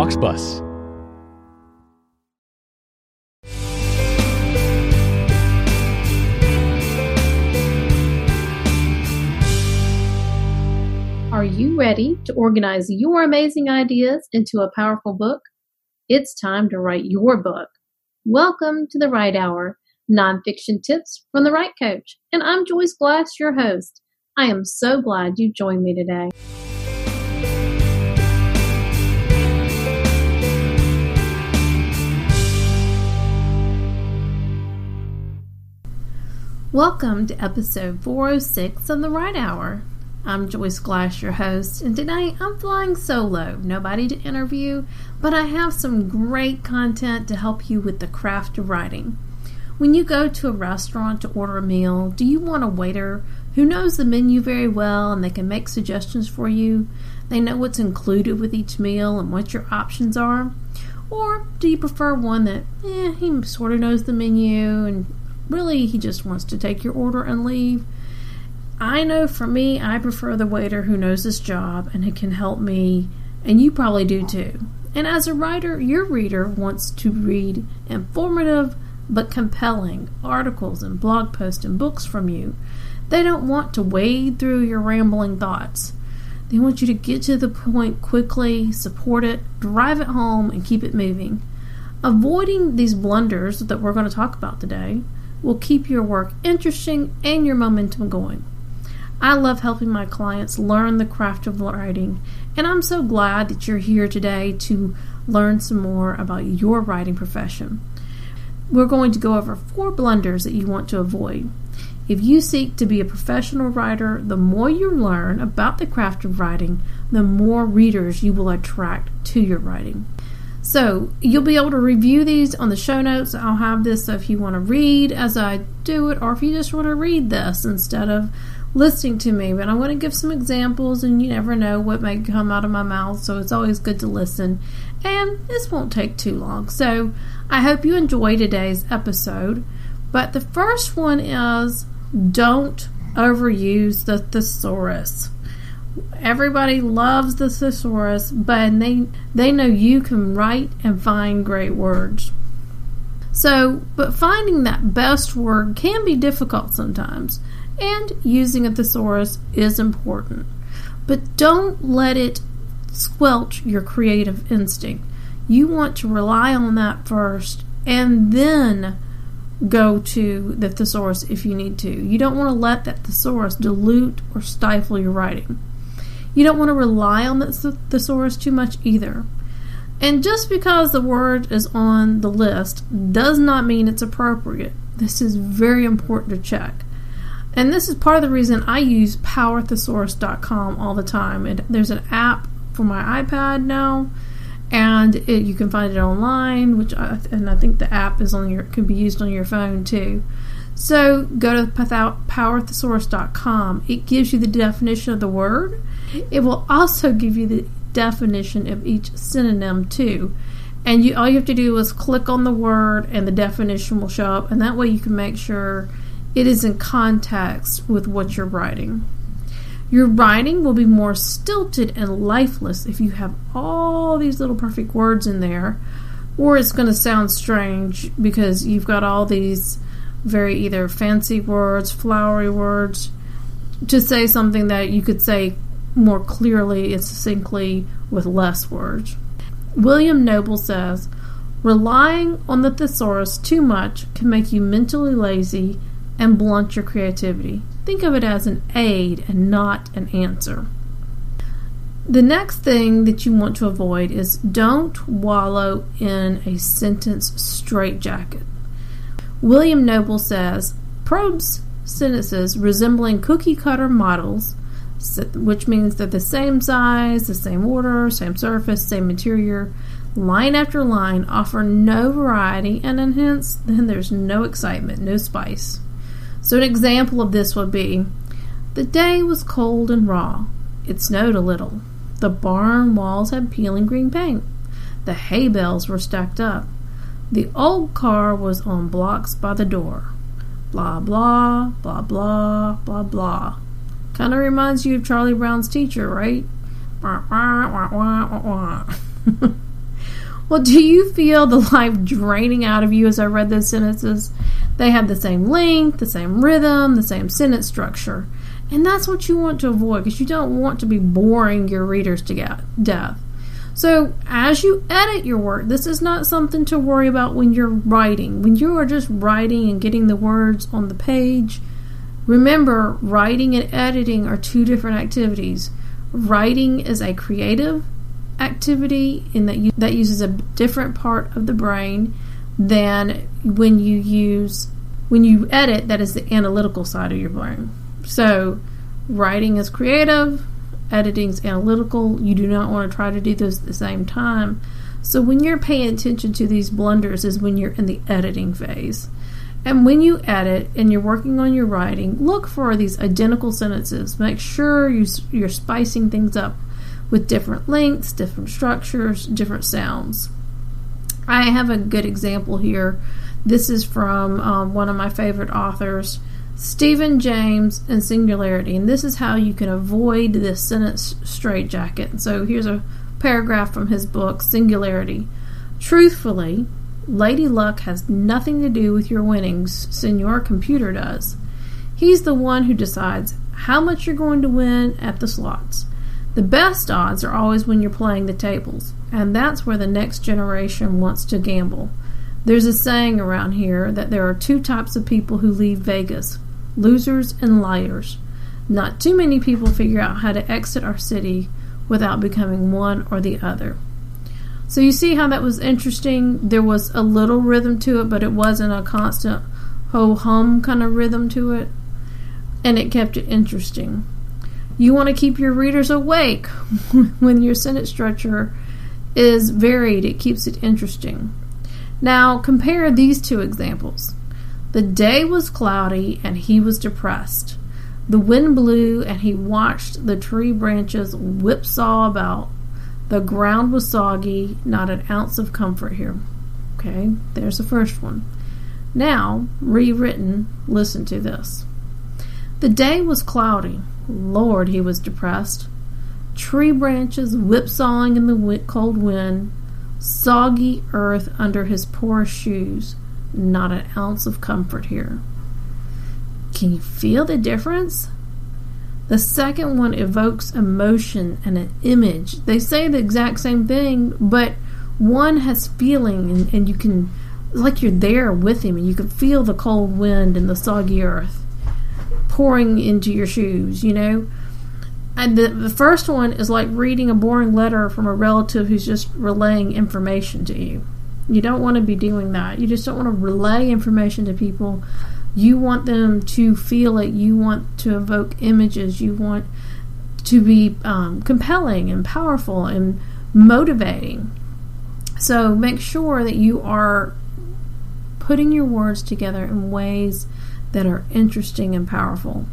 Aux Bus. Are you ready to organize your amazing ideas into a powerful book? It's time to write your book. Welcome to the Write Hour, nonfiction tips from the Write Coach. And I'm Joyce Glass, your host. I am so glad you joined me today. Welcome to episode 406 of the Write Hour. I'm Joyce Glass, your host, and today I'm flying solo. Nobody to interview, but I have some great content to help you with the craft of writing. When you go to a restaurant to order a meal, do you want a waiter who knows the menu very well and they can make suggestions for you? They know what's included with each meal and what your options are? Or do you prefer one that, eh, he sort of knows the menu and really he just wants to take your order and leave? I know for me, I prefer the waiter who knows his job and who can help me, and you probably do too. And as a writer, your reader wants to read informative but compelling articles and blog posts and books from you. They don't want to wade through your rambling thoughts. They want you to get to the point quickly, support it, drive it home, and keep it moving. Avoiding these blunders that we're going to talk about today will keep your work interesting and your momentum going. I love helping my clients learn the craft of writing, and I'm so glad that you're here today to learn some more about your writing profession. We're going to go over four blunders that you want to avoid. If you seek to be a professional writer, the more you learn about the craft of writing, the more readers you will attract to your writing. So, you'll be able to review these on the show notes. I'll have this so if you want to read as I do it, or if you just want to read this instead of listening to me, but I'm going to give some examples, and you never know what may come out of my mouth, so it's always good to listen. And this won't take too long. So I hope you enjoy today's episode. But the first one is don't overuse the thesaurus. Everybody loves the thesaurus, but they they know you can write and find great words. So, but finding that best word can be difficult sometimes and using a thesaurus is important. But don't let it squelch your creative instinct. You want to rely on that first and then go to the thesaurus if you need to. You don't want to let that thesaurus dilute or stifle your writing. You don't want to rely on the thesaurus too much either. And just because the word is on the list does not mean it's appropriate. This is very important to check. And this is part of the reason I use powerthesaurus.com all the time. And there's an app for my iPad now, and it, you can find it online. Which I, and I think the app is on your can be used on your phone too. So go to powerthesaurus.com. It gives you the definition of the word. It will also give you the definition of each synonym too. And you all you have to do is click on the word, and the definition will show up. And that way you can make sure it is in context with what you're writing. Your writing will be more stilted and lifeless if you have all these little perfect words in there, or it's going to sound strange because you've got all these very either fancy words, flowery words, to say something that you could say more clearly and succinctly with less words. William Noble says, Relying on the thesaurus too much can make you mentally lazy and blunt your creativity. Think of it as an aid and not an answer. The next thing that you want to avoid is don't wallow in a sentence straitjacket. William Noble says, probes sentences resembling cookie cutter models, which means they're the same size, the same order, same surface, same material, line after line, offer no variety, and hence then there's no excitement, no spice. So, an example of this would be the day was cold and raw. It snowed a little. The barn walls had peeling green paint. The hay bales were stacked up. The old car was on blocks by the door. Blah, blah, blah, blah, blah, blah. Kind of reminds you of Charlie Brown's teacher, right? Well, do you feel the life draining out of you as I read those sentences? They have the same length, the same rhythm, the same sentence structure. And that's what you want to avoid because you don't want to be boring your readers to death. So, as you edit your work, this is not something to worry about when you're writing. When you are just writing and getting the words on the page, remember writing and editing are two different activities. Writing is a creative activity in that you, that uses a different part of the brain than when you use when you edit that is the analytical side of your brain. So, writing is creative, editing's analytical. You do not want to try to do those at the same time. So when you're paying attention to these blunders is when you're in the editing phase. And when you edit and you're working on your writing, look for these identical sentences. Make sure you, you're spicing things up with different lengths, different structures, different sounds. I have a good example here. This is from um, one of my favorite authors, Stephen James and singularity. And this is how you can avoid this sentence straitjacket. So here's a paragraph from his book, Singularity. Truthfully, Lady Luck has nothing to do with your winnings, Senor Computer does. He's the one who decides how much you're going to win at the slots. The best odds are always when you're playing the tables, and that's where the next generation wants to gamble. There's a saying around here that there are two types of people who leave Vegas losers, and liars. Not too many people figure out how to exit our city without becoming one or the other. So you see how that was interesting? There was a little rhythm to it, but it wasn't a constant ho hum kind of rhythm to it. And it kept it interesting. You want to keep your readers awake when your sentence structure is varied, it keeps it interesting. Now, compare these two examples. The day was cloudy and he was depressed. The wind blew and he watched the tree branches whipsaw about. The ground was soggy, not an ounce of comfort here. Okay, there's the first one. Now, rewritten, listen to this. The day was cloudy. Lord, he was depressed. Tree branches whipsawing in the cold wind, soggy earth under his poor shoes not an ounce of comfort here. Can you feel the difference? The second one evokes emotion and an image. They say the exact same thing, but one has feeling, and, and you can, like you're there with him, and you can feel the cold wind and the soggy earth pouring into your shoes, you know? And the, the first one is like reading a boring letter from a relative who's just relaying information to you. You don't want to be doing that. You just don't want to relay information to people. You want them to feel it. You want to evoke images. You want to be um, compelling and powerful and motivating. So make sure that you are putting your words together in ways that are interesting and powerful.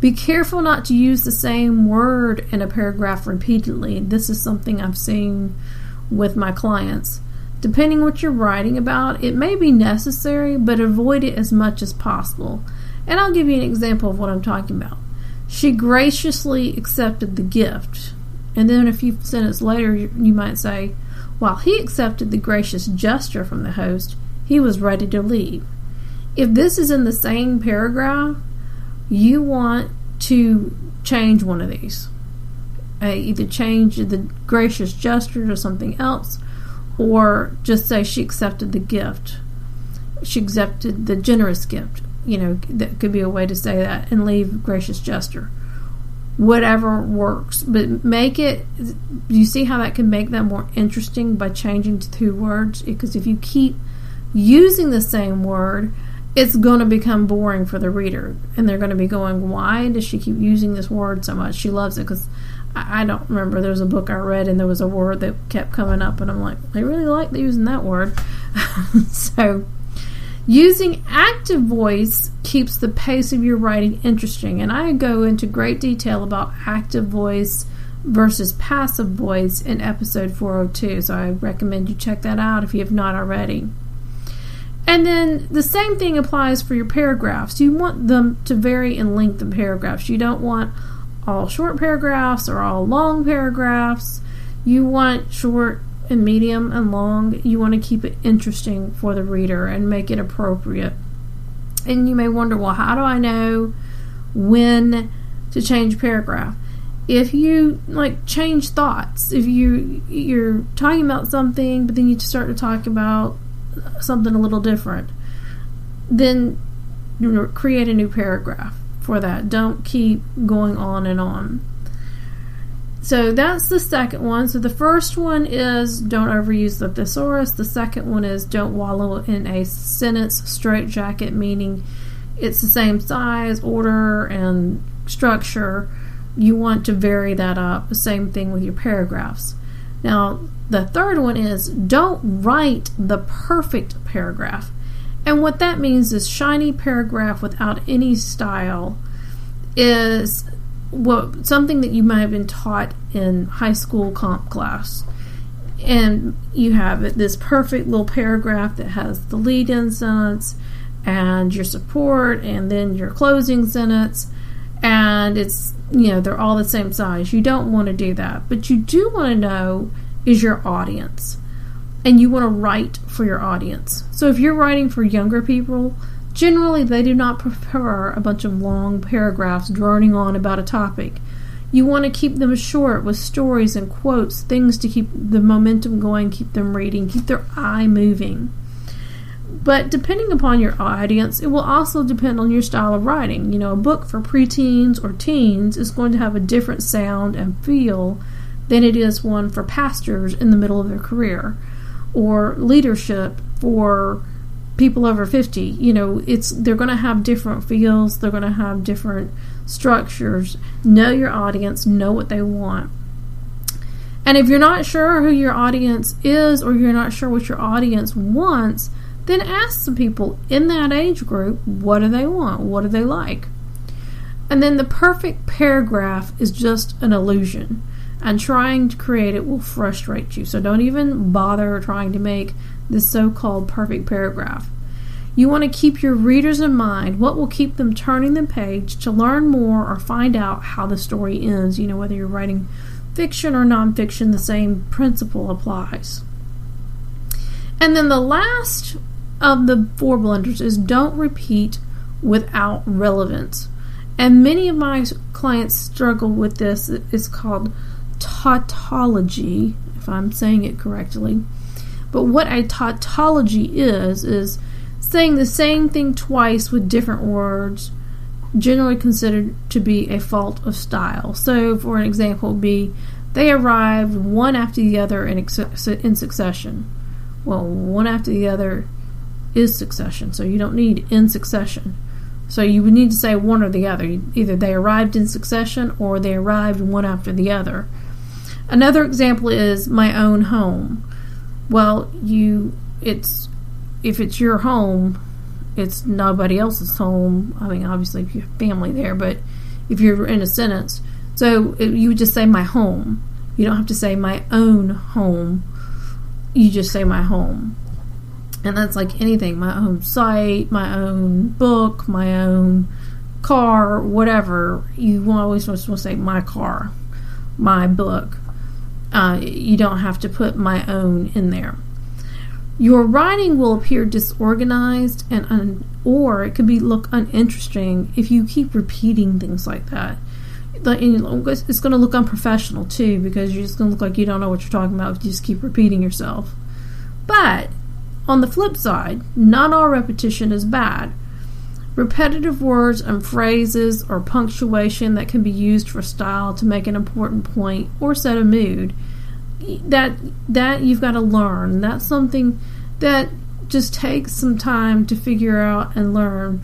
Be careful not to use the same word in a paragraph repeatedly. This is something I've seen with my clients. Depending what you're writing about, it may be necessary, but avoid it as much as possible. And I'll give you an example of what I'm talking about. She graciously accepted the gift. And then a few sentences later, you might say, while he accepted the gracious gesture from the host, he was ready to leave. If this is in the same paragraph, you want to change one of these. Uh, either change the gracious gesture to something else, or just say she accepted the gift. She accepted the generous gift. You know, that could be a way to say that and leave gracious gesture. Whatever works, but make it. You see how that can make that more interesting by changing to two words? Because if you keep using the same word, it's going to become boring for the reader, and they're going to be going, "Why does she keep using this word so much? She loves it because I don't remember. There was a book I read and there was a word that kept coming up, and I'm like, I really like using that word. so, using active voice keeps the pace of your writing interesting, and I go into great detail about active voice versus passive voice in episode 402. So, I recommend you check that out if you have not already. And then the same thing applies for your paragraphs. You want them to vary in length of paragraphs. You don't want all short paragraphs or all long paragraphs. You want short and medium and long, you want to keep it interesting for the reader and make it appropriate. And you may wonder, well, how do I know when to change paragraph? If you like change thoughts, if you you're talking about something, but then you start to talk about something a little different, then create a new paragraph for that. Don't keep going on and on. So that's the second one. So the first one is don't overuse the thesaurus. The second one is don't wallow in a sentence straitjacket, meaning it's the same size, order, and structure. You want to vary that up. The same thing with your paragraphs. Now, the third one is don't write the perfect paragraph. And what that means is shiny paragraph without any style is what something that you might have been taught in high school comp class. And you have this perfect little paragraph that has the lead in sentence and your support and then your closing sentence and it's you know they're all the same size. You don't want to do that. But you do want to know is your audience. And you want to write for your audience. So if you're writing for younger people, Generally, they do not prefer a bunch of long paragraphs droning on about a topic. You want to keep them short with stories and quotes, things to keep the momentum going, keep them reading, keep their eye moving. But depending upon your audience, it will also depend on your style of writing. You know, a book for preteens or teens is going to have a different sound and feel than it is one for pastors in the middle of their career or leadership for people over 50 you know it's they're going to have different feels they're going to have different structures know your audience know what they want. And if you're not sure who your audience is or you're not sure what your audience wants then ask the people in that age group what do they want? What do they like? And then the perfect paragraph is just an illusion and trying to create it will frustrate you so don't even bother trying to make the so called perfect paragraph. You want to keep your readers in mind what will keep them turning the page to learn more or find out how the story ends. You know, whether you're writing fiction or nonfiction, the same principle applies. And then the last of the four blunders is don't repeat without relevance. And many of my clients struggle with this. It's called tautology, if I'm saying it correctly. But what a tautology is, is saying the same thing twice with different words, generally considered to be a fault of style. So, for an example, be they arrived one after the other in, in succession. Well, one after the other is succession, so you don't need in succession. So you would need to say one or the other. Either they arrived in succession or they arrived one after the other. Another example is my own home. Well, you it's if it's your home, it's nobody else's home. I mean, obviously if you have family there, but if you're in a sentence, so it, you would just say my home. You don't have to say my own home. You just say my home. And that's like anything my own site, my own book, my own car, whatever. You always want to say my car, my book. Uh, you don't have to put my own in there. Your writing will appear disorganized and un- or it could be look uninteresting if you keep repeating things like that. It's going to look unprofessional too because you're just going to look like you don't know what you're talking about if you just keep repeating yourself. But on the flip side, not all repetition is bad. Repetitive words and phrases or punctuation that can be used for style to make an important point or set a mood that that you've got to learn. That's something that just takes some time to figure out and learn.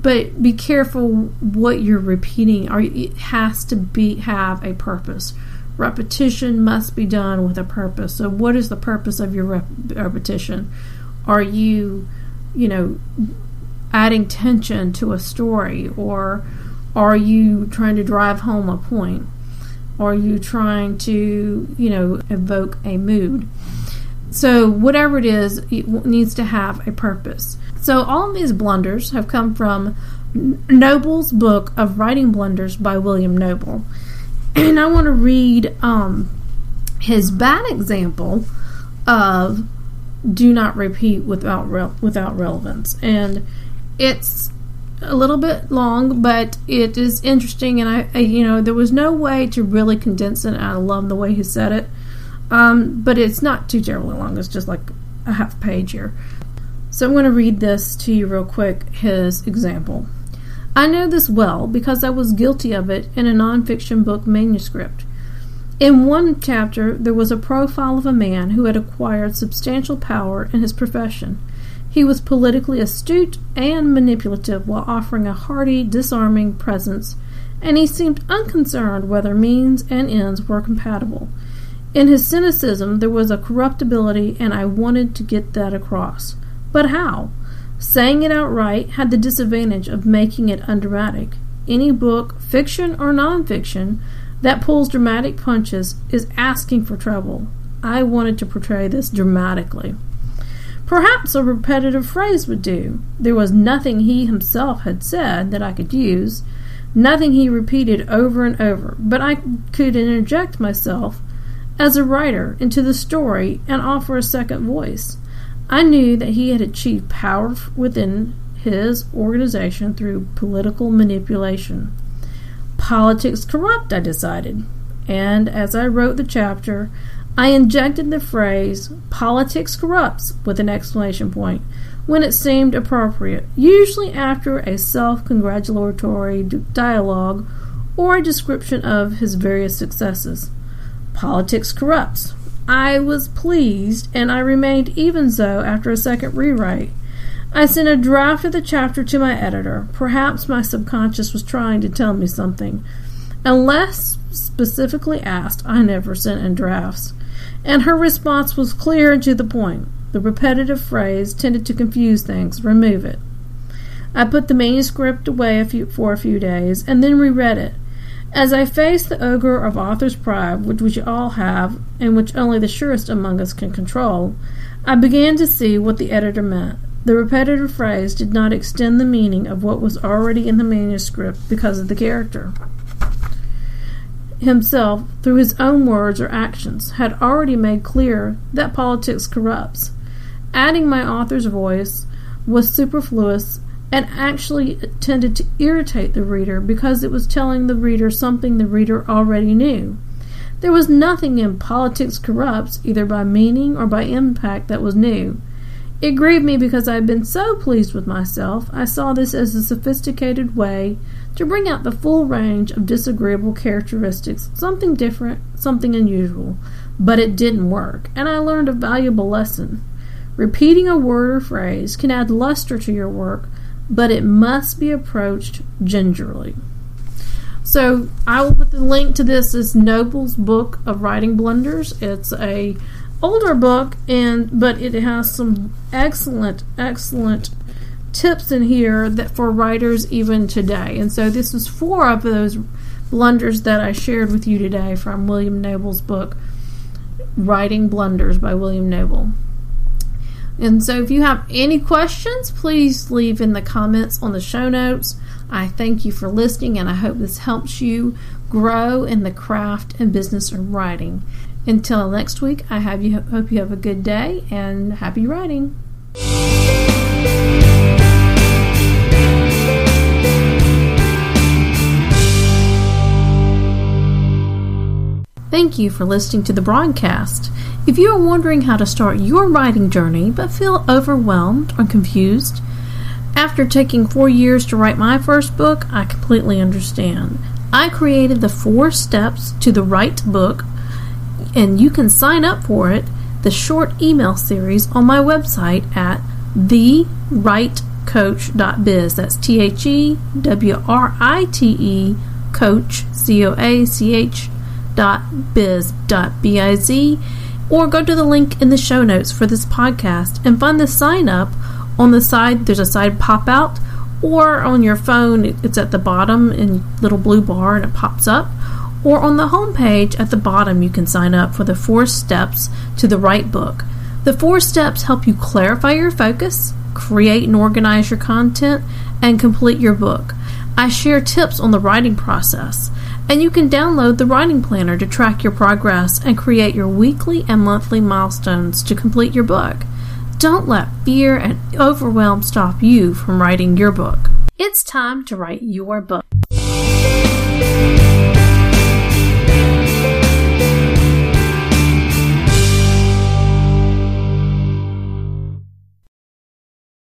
But be careful what you're repeating. It has to be have a purpose. Repetition must be done with a purpose. So, what is the purpose of your rep- repetition? Are you, you know, adding tension to a story, or are you trying to drive home a point? Are you trying to, you know, evoke a mood? So, whatever it is, it needs to have a purpose. So, all of these blunders have come from Noble's book of Writing Blunders by William Noble. And I want to read um, his bad example of do not repeat without re- without relevance, and it's a little bit long, but it is interesting. And I, I, you know, there was no way to really condense it. I love the way he said it, um, but it's not too terribly long. It's just like a half page here. So I'm going to read this to you real quick. His example. I know this well because I was guilty of it in a nonfiction book manuscript. In one chapter, there was a profile of a man who had acquired substantial power in his profession. He was politically astute and manipulative while offering a hearty, disarming presence, and he seemed unconcerned whether means and ends were compatible. In his cynicism, there was a corruptibility, and I wanted to get that across. But how? Saying it outright had the disadvantage of making it undramatic. Any book, fiction or nonfiction, that pulls dramatic punches is asking for trouble. I wanted to portray this dramatically. Perhaps a repetitive phrase would do. There was nothing he himself had said that I could use, nothing he repeated over and over, but I could interject myself as a writer into the story and offer a second voice. I knew that he had achieved power within his organization through political manipulation. Politics corrupt, I decided. And as I wrote the chapter, I injected the phrase politics corrupts with an exclamation point when it seemed appropriate, usually after a self congratulatory dialogue or a description of his various successes. Politics corrupts. I was pleased, and I remained even so after a second rewrite. I sent a draft of the chapter to my editor. Perhaps my subconscious was trying to tell me something. Unless specifically asked, I never sent in drafts. And her response was clear and to the point. The repetitive phrase tended to confuse things. Remove it. I put the manuscript away a few, for a few days and then reread it. As I faced the ogre of author's pride, which we all have and which only the surest among us can control, I began to see what the editor meant. The repetitive phrase did not extend the meaning of what was already in the manuscript because of the character. Himself, through his own words or actions, had already made clear that politics corrupts. Adding my author's voice was superfluous and actually tended to irritate the reader because it was telling the reader something the reader already knew. There was nothing in Politics Corrupts, either by meaning or by impact, that was new. It grieved me because I had been so pleased with myself. I saw this as a sophisticated way to bring out the full range of disagreeable characteristics, something different, something unusual. But it didn't work, and I learned a valuable lesson. Repeating a word or phrase can add luster to your work, but it must be approached gingerly. So I will put the link to this as Noble's book of writing blunders. It's a older book, and but it has some excellent, excellent tips in here that for writers even today. And so this is four of those blunders that I shared with you today from William Noble's book, Writing Blunders by William Noble. And so if you have any questions, please leave in the comments on the show notes. I thank you for listening and I hope this helps you grow in the craft and business of writing. Until next week, I have you hope you have a good day and happy writing. Thank you for listening to the broadcast. If you are wondering how to start your writing journey but feel overwhelmed or confused, after taking four years to write my first book, I completely understand. I created the four steps to the right book and you can sign up for it, the short email series, on my website at thewritecoach.biz. That's T H E W R I T E coach, C O A C H dot biz dot B I Z, or go to the link in the show notes for this podcast and find the sign up on the side. There's a side pop out, or on your phone, it's at the bottom in little blue bar and it pops up or on the home page at the bottom you can sign up for the four steps to the right book. The four steps help you clarify your focus, create and organize your content, and complete your book. I share tips on the writing process, And you can download the writing planner to track your progress and create your weekly and monthly milestones to complete your book. Don't let fear and overwhelm stop you from writing your book. It's time to write your book.